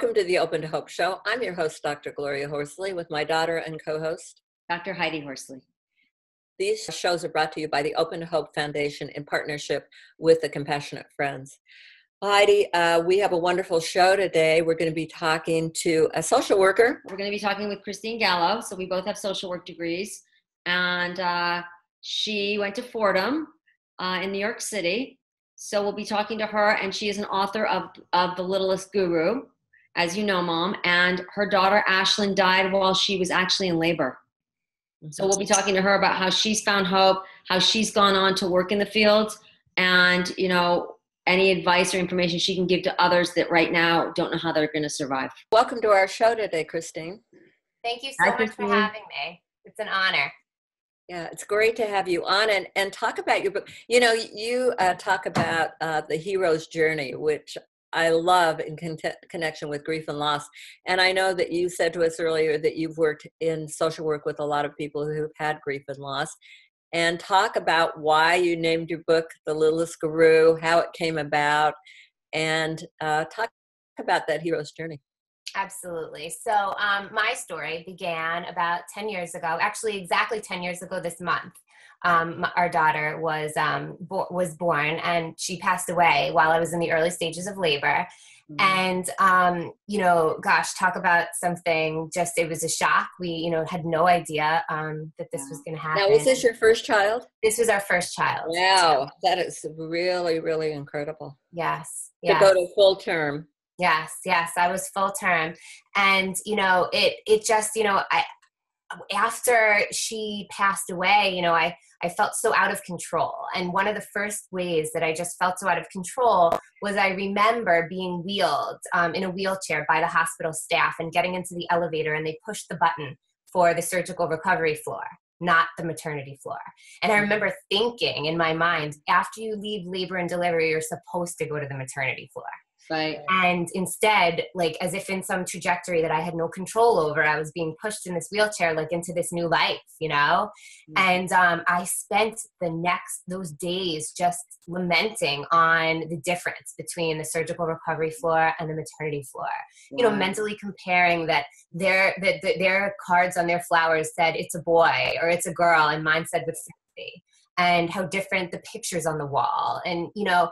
Welcome to the Open to Hope Show. I'm your host, Dr. Gloria Horsley, with my daughter and co host, Dr. Heidi Horsley. These shows are brought to you by the Open to Hope Foundation in partnership with the Compassionate Friends. Heidi, uh, we have a wonderful show today. We're going to be talking to a social worker. We're going to be talking with Christine Gallo. So we both have social work degrees. And uh, she went to Fordham uh, in New York City. So we'll be talking to her, and she is an author of, of The Littlest Guru, as you know, Mom. And her daughter, Ashlyn, died while she was actually in labor. So we'll be talking to her about how she's found hope, how she's gone on to work in the fields, and you know any advice or information she can give to others that right now don't know how they're going to survive. Welcome to our show today, Christine. Thank you so Hi, much Christine. for having me. It's an honor. Yeah, it's great to have you on and, and talk about your book. You know, you uh, talk about uh, the hero's journey, which I love in con- connection with grief and loss. And I know that you said to us earlier that you've worked in social work with a lot of people who've had grief and loss. And talk about why you named your book The Littlest Guru, how it came about, and uh, talk about that hero's journey. Absolutely. So, um, my story began about 10 years ago, actually, exactly 10 years ago this month um, our daughter was um, bo- was born, and she passed away while I was in the early stages of labor. Mm-hmm. And um, you know, gosh, talk about something. Just it was a shock. We, you know, had no idea um, that this was going to happen. Now, was this your first child? This was our first child. Wow, that is really, really incredible. Yes. To go to full term. Yes, yes, I was full term, and you know, it it just you know, I after she passed away, you know, I, I felt so out of control. And one of the first ways that I just felt so out of control was I remember being wheeled um, in a wheelchair by the hospital staff and getting into the elevator, and they pushed the button for the surgical recovery floor, not the maternity floor. And I mm-hmm. remember thinking in my mind, after you leave labor and delivery, you're supposed to go to the maternity floor. Right. And instead, like as if in some trajectory that I had no control over, I was being pushed in this wheelchair, like into this new life, you know? Mm-hmm. And um, I spent the next, those days just lamenting on the difference between the surgical recovery floor and the maternity floor. You know, mentally comparing that their, that their cards on their flowers said it's a boy or it's a girl, and mine said with sympathy and how different the pictures on the wall and you know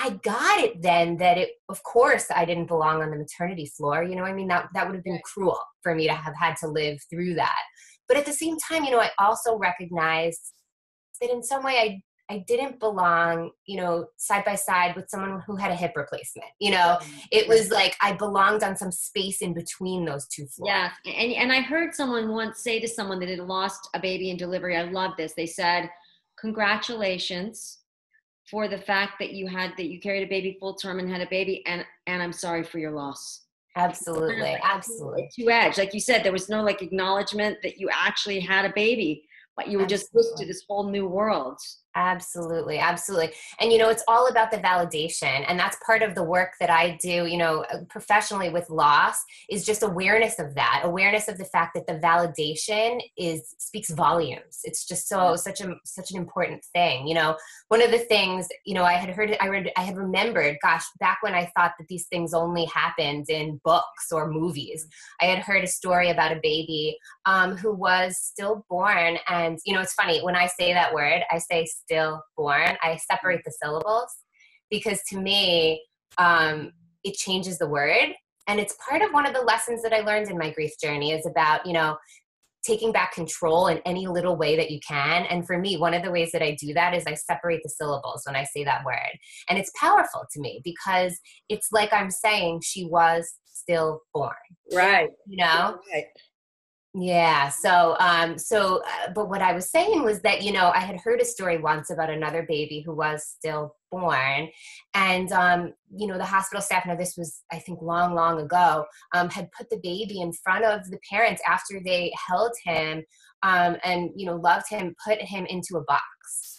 I got it then that it, of course, I didn't belong on the maternity floor. You know, I mean, that, that would have been cruel for me to have had to live through that. But at the same time, you know, I also recognized that in some way I I didn't belong, you know, side by side with someone who had a hip replacement. You know, it was like I belonged on some space in between those two floors. Yeah, and and I heard someone once say to someone that had lost a baby in delivery. I love this. They said, "Congratulations, for the fact that you had that you carried a baby full term and had a baby and and i'm sorry for your loss. Absolutely absolutely. two edge like you said there was no like acknowledgement that you actually had a baby but you were absolutely. just pushed to this whole new world Absolutely, absolutely. And you know, it's all about the validation. And that's part of the work that I do, you know, uh, professionally with loss is just awareness of that, awareness of the fact that the validation is speaks volumes. It's just so such a such an important thing. You know, one of the things, you know, I had heard I read I had remembered, gosh, back when I thought that these things only happened in books or movies. I had heard a story about a baby um, who was stillborn. And, you know, it's funny, when I say that word, I say stillborn, I separate the syllables because to me, um, it changes the word. And it's part of one of the lessons that I learned in my grief journey is about, you know, taking back control in any little way that you can. And for me, one of the ways that I do that is I separate the syllables when I say that word. And it's powerful to me because it's like I'm saying she was still born. Right. You know? Right. Yeah. So, um, so, uh, but what I was saying was that, you know, I had heard a story once about another baby who was still born. And, um, you know, the hospital staff, now this was, I think, long, long ago, um, had put the baby in front of the parents after they held him um, and, you know, loved him, put him into a box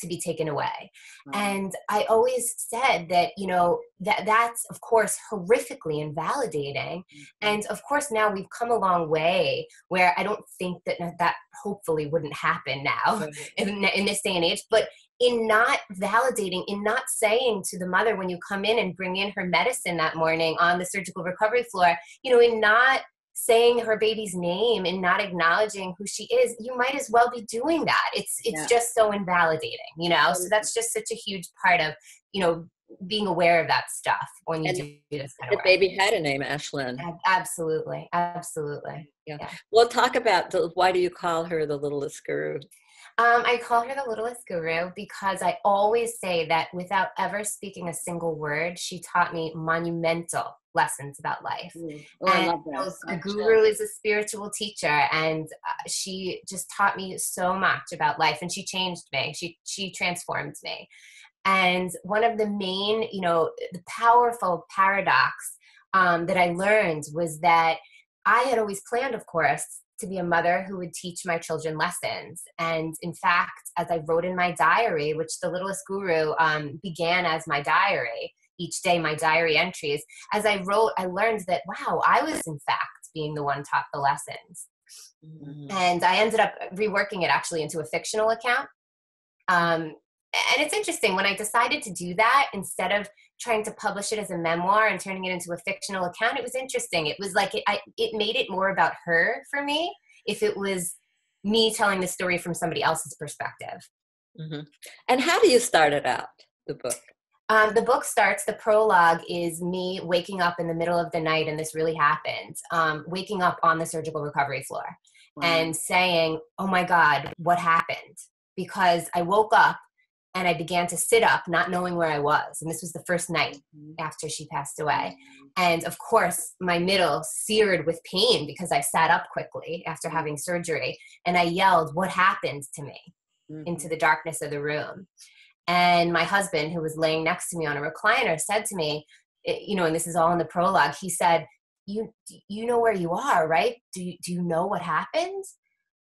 to be taken away. And I always said that, you know, that that's of course horrifically invalidating. Mm-hmm. And of course now we've come a long way where I don't think that that hopefully wouldn't happen now in, in this day and age. But in not validating, in not saying to the mother when you come in and bring in her medicine that morning on the surgical recovery floor, you know, in not saying her baby's name and not acknowledging who she is, you might as well be doing that. It's it's yeah. just so invalidating, you know. So that's just such a huge part of, you know, being aware of that stuff when you and do this kind of the work. baby had a name ashlyn absolutely absolutely yeah. yeah. well talk about the, why do you call her the littlest guru um, I call her the littlest guru because I always say that without ever speaking a single word, she taught me monumental lessons about life. Mm. Oh, and I love that. The guru is a spiritual teacher, and uh, she just taught me so much about life, and she changed me. She she transformed me. And one of the main, you know, the powerful paradox um, that I learned was that I had always planned, of course, to be a mother who would teach my children lessons. And in fact, as I wrote in my diary, which the littlest guru um, began as my diary, each day my diary entries, as I wrote, I learned that, wow, I was in fact being the one taught the lessons. Mm-hmm. And I ended up reworking it actually into a fictional account. Um, and it's interesting when I decided to do that instead of trying to publish it as a memoir and turning it into a fictional account, it was interesting. It was like it, I, it made it more about her for me if it was me telling the story from somebody else's perspective. Mm-hmm. And how do you start it out, the book? Um, the book starts, the prologue is me waking up in the middle of the night, and this really happened, um, waking up on the surgical recovery floor wow. and saying, Oh my God, what happened? Because I woke up and I began to sit up, not knowing where I was. And this was the first night mm-hmm. after she passed away. And of course, my middle seared with pain because I sat up quickly after mm-hmm. having surgery. And I yelled, What happened to me? Mm-hmm. into the darkness of the room. And my husband, who was laying next to me on a recliner, said to me, You know, and this is all in the prologue, he said, you you know where you are right? Do you, do you know what happened?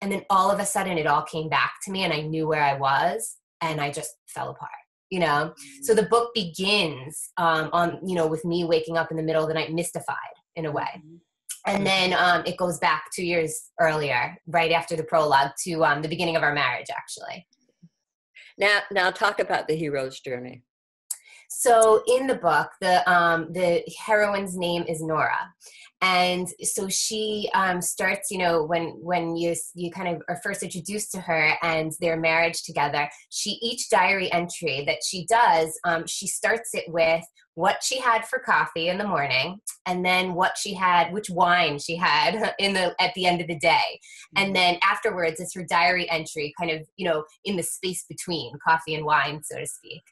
And then all of a sudden it all came back to me and i knew where i was and I just fell apart you know? So the book begins um, on you know with me waking up in the middle of the night mystified in a way. Mm-hmm. and then um, it goes back two years earlier right after the prologue to um, the beginning of our marriage actually now now talk about the hero's journey. So in the book the um, the heroine's name is nora and so she um, starts you know when when you you kind of are first introduced to her and their marriage together she each diary entry that she does um, she starts it with what she had for coffee in the morning and then what she had which wine she had in the at the end of the day and mm-hmm. then afterwards it's her diary entry kind of you know in the space between coffee and wine so to speak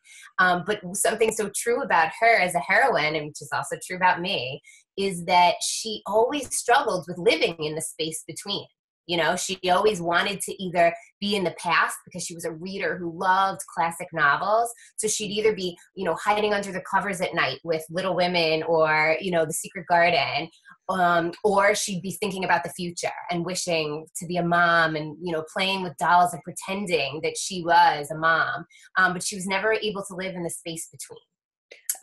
um, but something so true about her as a heroine and which is also true about me is that she always struggled with living in the space between. You know, she always wanted to either be in the past because she was a reader who loved classic novels. So she'd either be, you know, hiding under the covers at night with Little Women or, you know, The Secret Garden, um, or she'd be thinking about the future and wishing to be a mom and, you know, playing with dolls and pretending that she was a mom. Um, but she was never able to live in the space between.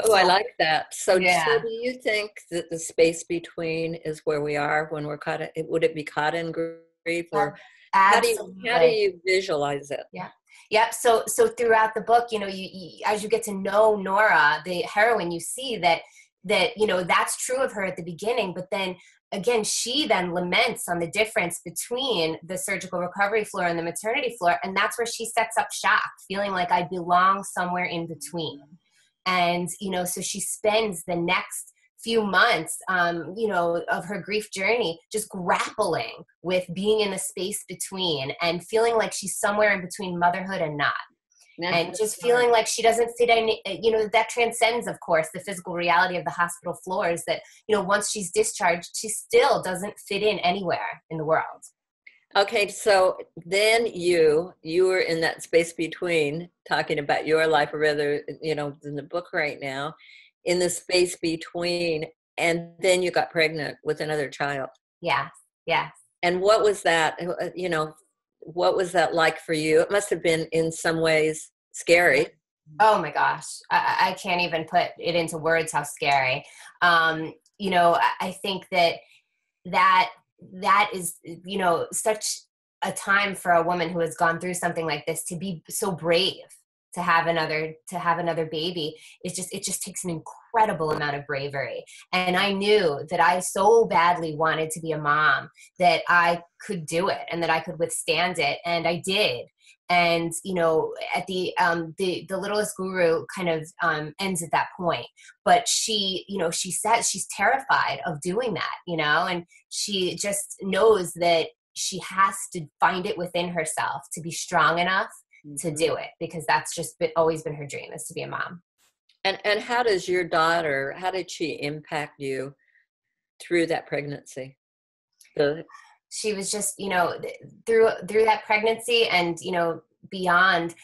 Oh, I like that. So, yeah. so do you think that the space between is where we are when we're caught? In, would it be caught in grief, or how do you how do you visualize it? Yeah. Yep. So so throughout the book, you know, you, you as you get to know Nora, the heroine, you see that that you know that's true of her at the beginning, but then again, she then laments on the difference between the surgical recovery floor and the maternity floor, and that's where she sets up shop, feeling like I belong somewhere in between and you know so she spends the next few months um, you know of her grief journey just grappling with being in the space between and feeling like she's somewhere in between motherhood and not. That's and just feeling like she doesn't fit in you know that transcends of course the physical reality of the hospital floors that you know once she's discharged she still doesn't fit in anywhere in the world Okay, so then you you were in that space between talking about your life, or rather, you know, in the book right now, in the space between, and then you got pregnant with another child. Yes, yes. And what was that? Uh, you know, what was that like for you? It must have been in some ways scary. Oh my gosh, I, I can't even put it into words how scary. Um, you know, I think that that that is you know such a time for a woman who has gone through something like this to be so brave to have another to have another baby. Is just it just takes an incredible amount of bravery. And i knew that i so badly wanted to be a mom that i could do it and that i could withstand it. And i did and you know at the um the the littlest guru kind of um ends at that point. But she you know she says she's terrified of doing that you know and she just knows that she has to find it within herself to be strong enough mm-hmm. to do it because that's just been, always been her dream is to be a mom. And and how does your daughter how did she impact you through that pregnancy? The she was just you know through through that pregnancy and you know beyond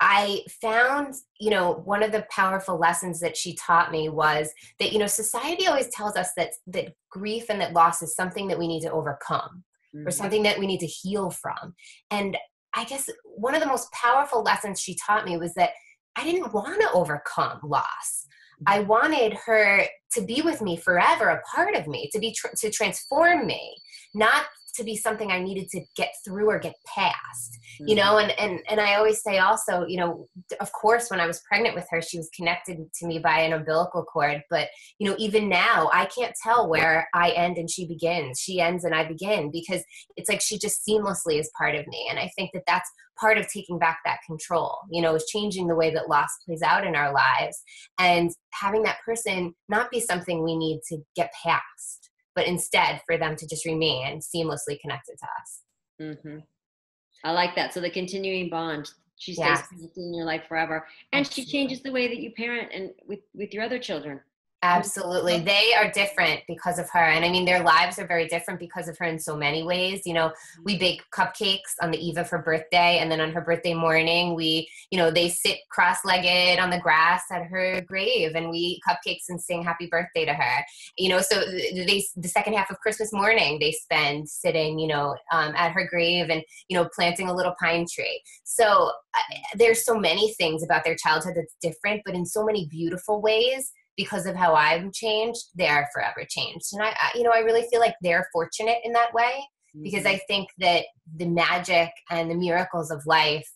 i found you know one of the powerful lessons that she taught me was that you know society always tells us that that grief and that loss is something that we need to overcome mm-hmm. or something that we need to heal from. And i guess one of the most powerful lessons she taught me was that i didn't want to overcome loss. I wanted her to be with me forever, a part of me, to be tr- to transform me, not to be something I needed to get through or get past, mm-hmm. you know. And and and I always say also, you know, of course, when I was pregnant with her, she was connected to me by an umbilical cord. But you know, even now, I can't tell where I end and she begins. She ends and I begin because it's like she just seamlessly is part of me. And I think that that's part of taking back that control. You know, is changing the way that loss plays out in our lives and having that person not be something we need to get past but instead for them to just remain seamlessly connected to us. Mm-hmm. I like that. So the continuing bond, she stays yes. in your life forever, and Absolutely. she changes the way that you parent and with with your other children. Absolutely. They are different because of her. And I mean, their lives are very different because of her in so many ways. You know, we mm-hmm. bake cupcakes on the eve of her birthday. And then on her birthday morning, we, you know, they sit cross legged on the grass at her grave and we eat cupcakes and sing happy birthday to her. You know, so they, the second half of Christmas morning, they spend sitting, you know, um, at her grave and, you know, planting a little pine tree. So uh, there's so many things about their childhood that's different, but in so many beautiful ways because of how I've changed, they're forever changed. And I, I, you know, I really feel like they're fortunate in that way because mm-hmm. I think that the magic and the miracles of life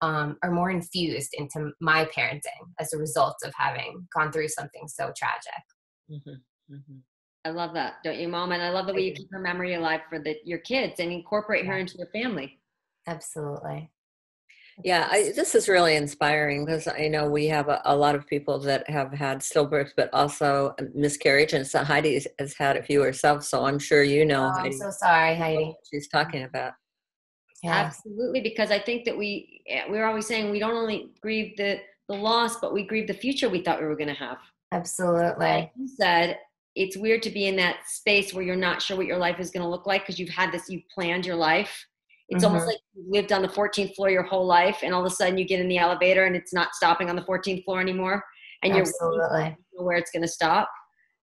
um, are more infused into my parenting as a result of having gone through something so tragic. Mm-hmm. Mm-hmm. I love that, don't you, Mom? And I love the way you keep her memory alive for the, your kids and incorporate yeah. her into your family. Absolutely yeah I, this is really inspiring because i know we have a, a, lot of people that have had stillbirths but also uh, miscarriage and so heidi has had a few herself so i'm sure you know oh, i'm so sorry heidi. she's talking about. Yeah. absolutely because i think that we eh, we're always saying we don't only grieve the the loss but we grieve the future we thought we were going to have. Absolutely like you said it's weird to be in that space where you're not sure what your life is going to look like because you've had this you've planned your life it's mm-hmm. almost like you lived on the 14th floor your whole life, and all of a sudden you get in the elevator and it's not stopping on the 14th floor anymore, and Absolutely. you're where it's going to stop.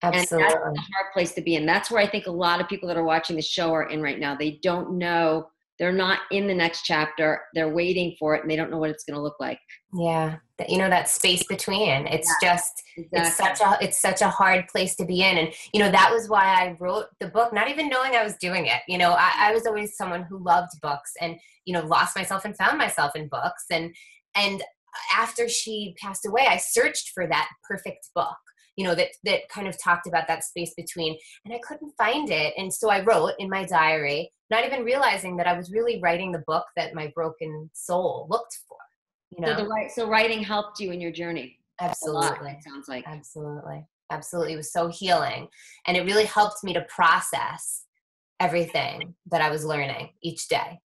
Absolutely. And that's a hard place to be in. That's where I think a lot of people that are watching the show are in right now. They don't know they're not in the next chapter they're waiting for it and they don't know what it's going to look like. Yeah you know that space between. It's yeah, just exactly. it's such a it's such a hard place to be in. And you know that was why i wrote the book not even knowing i was doing it. You know I, I was always someone who loved books and you know lost myself and found myself in books. And and after she passed away i searched for that perfect book you know that that kind of talked about that space between and i couldn't find it. And so i wrote in my diary not even realizing that i was really writing the book that my broken soul looked for you know? so, the, so writing helped you in your journey absolutely. lot, sounds like. Absolutely. Absolutely. It was so healing. And it really helped me to process everything that i was learning each day.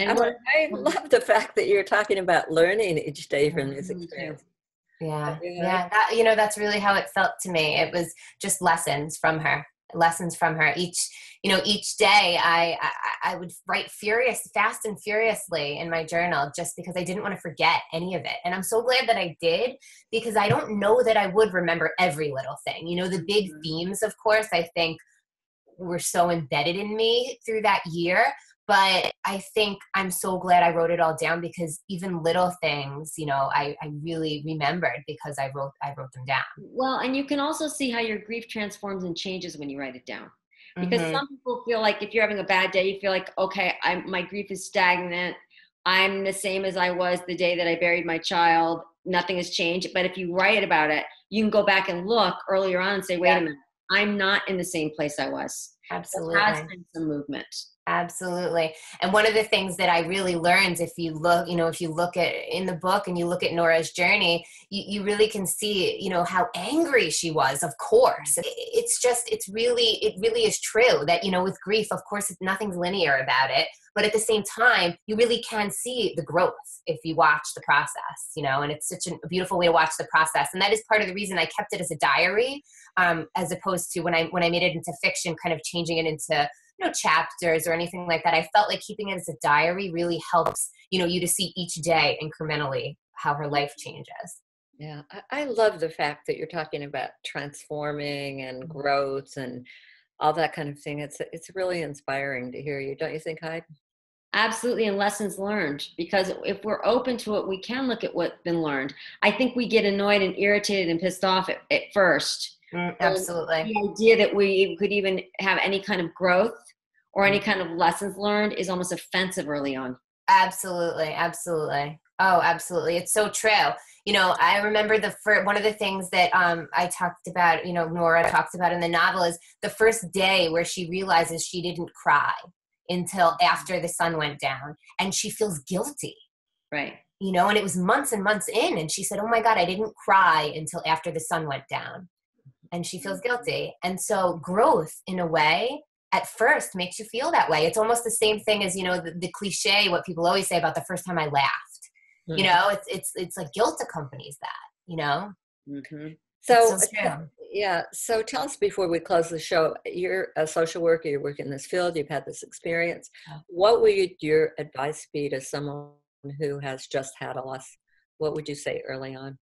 And I, I love the fact that you're talking about learning each day from this mm-hmm. experience yeah yeah that, you know that's really how it felt to me. It was just lessons from her lessons from her. Each you know each day I, I, I would write furious fast and furiously in my journal just because i didn't want to forget any of it. And i'm so glad that i did because i don't know that i would remember every little thing. You know the big mm-hmm. themes of course i think were so embedded in me through that year but i think i'm so glad i wrote it all down because even little things you know I, I really remembered because i wrote i wrote them down well and you can also see how your grief transforms and changes when you write it down because mm-hmm. some people feel like if you're having a bad day you feel like okay I'm my grief is stagnant I'm the same as I was the day that I buried my child. Nothing has changed. But if you write about it, you can go back and look earlier on and say, wait Yeah. a minute, I'm not in the same place I was. Absolutely. There has been some movement. Absolutely. And one of the things that I really learned, if you look, you know, if you look at in the book and you look at Nora's journey, you, you really can see, you know, how angry she was, of course. It's just, it's really, it really is true that, you know, with grief, of course, nothing's linear about it. But at the same time, you really can see the growth if you watch the process, you know, and it's such a beautiful way to watch the process. And that is part of the reason I kept it as a diary, um, as opposed to when I when I made it into fiction, kind of changing it into you know chapters or anything like that i felt like keeping it as a diary really helps you know you to see each day incrementally how her life changes Yeah, I, I love the fact that you're talking about transforming and growth and all that kind of thing. It's it's really inspiring to hear you, don't you think, Hyde? Absolutely, and lessons learned. Because if we're open to it, we can look at what's been learned. I think we get annoyed and irritated and pissed off at, at first. absolutely The idea that we could even have any kind of growth or any kind of lessons learned is almost offensive early on. absolutely absolutely oh absolutely it's so true you know i remember the first one of the things that um, i talked about you know nora talks about in the novel is the first day where she realizes she didn't cry until after the sun went down and she feels guilty. Right. you know and it was months and months in and she said oh my god i didn't cry until after the sun went down. And she feels guilty. And so growth in a way at first makes you feel that way. It's almost the same thing as you know the, the cliche what people always say about the first time i laughed. You know it's it's it's like guilt accompanies that you know? Mm-hmm. So, It's so true. Yeah. So tell us before we close the show. You're a social worker. You work in this field. You've had this experience. What would your advice be to someone who has just had a loss? What would you say early on?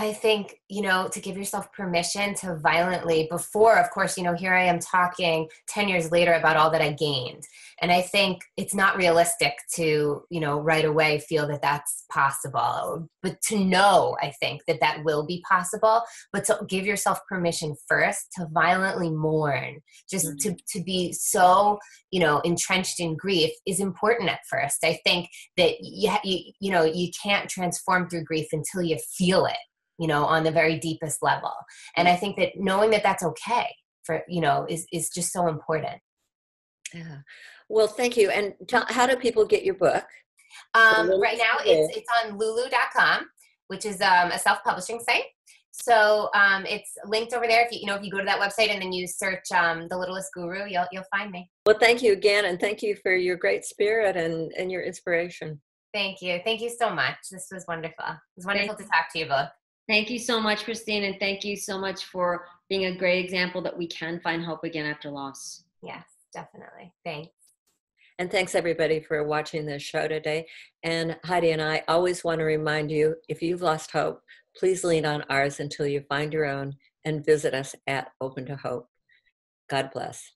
I think, you know, to give yourself permission to violently, before, of course, you know, here I am talking 10 years later about all that I gained. And I think it's not realistic to, you know, right away feel that that's possible. But to know, I think that that will be possible, but to give yourself permission first to violently mourn, just mm-hmm. to, to be so, you know, entrenched in grief is important at first. I think that, you, you, you know, you can't transform through grief until you feel it you know on the very deepest level. And i think that knowing that that's okay for you know is is just so important. Yeah. Well, thank you. And tell, how do people get your book? um, right now it's it's on lulu.com which is um, a self-publishing site. So um, it's linked over there. If you you know if you go to that website and then you search um, the littlest guru you'll you'll find me. Well, thank you again, and thank you for your great spirit and and your inspiration. thank you. Thank you so much. This was wonderful. It was wonderful to talk to you both Thank you so much, Christine, and thank you so much for being a great example that we can find hope again after loss. yes definitely thanks And thanks everybody for watching this show today. And Heidi and I always want to remind you if you've lost hope, please lean on ours until you find your own and visit us at Open to Hope. God bless.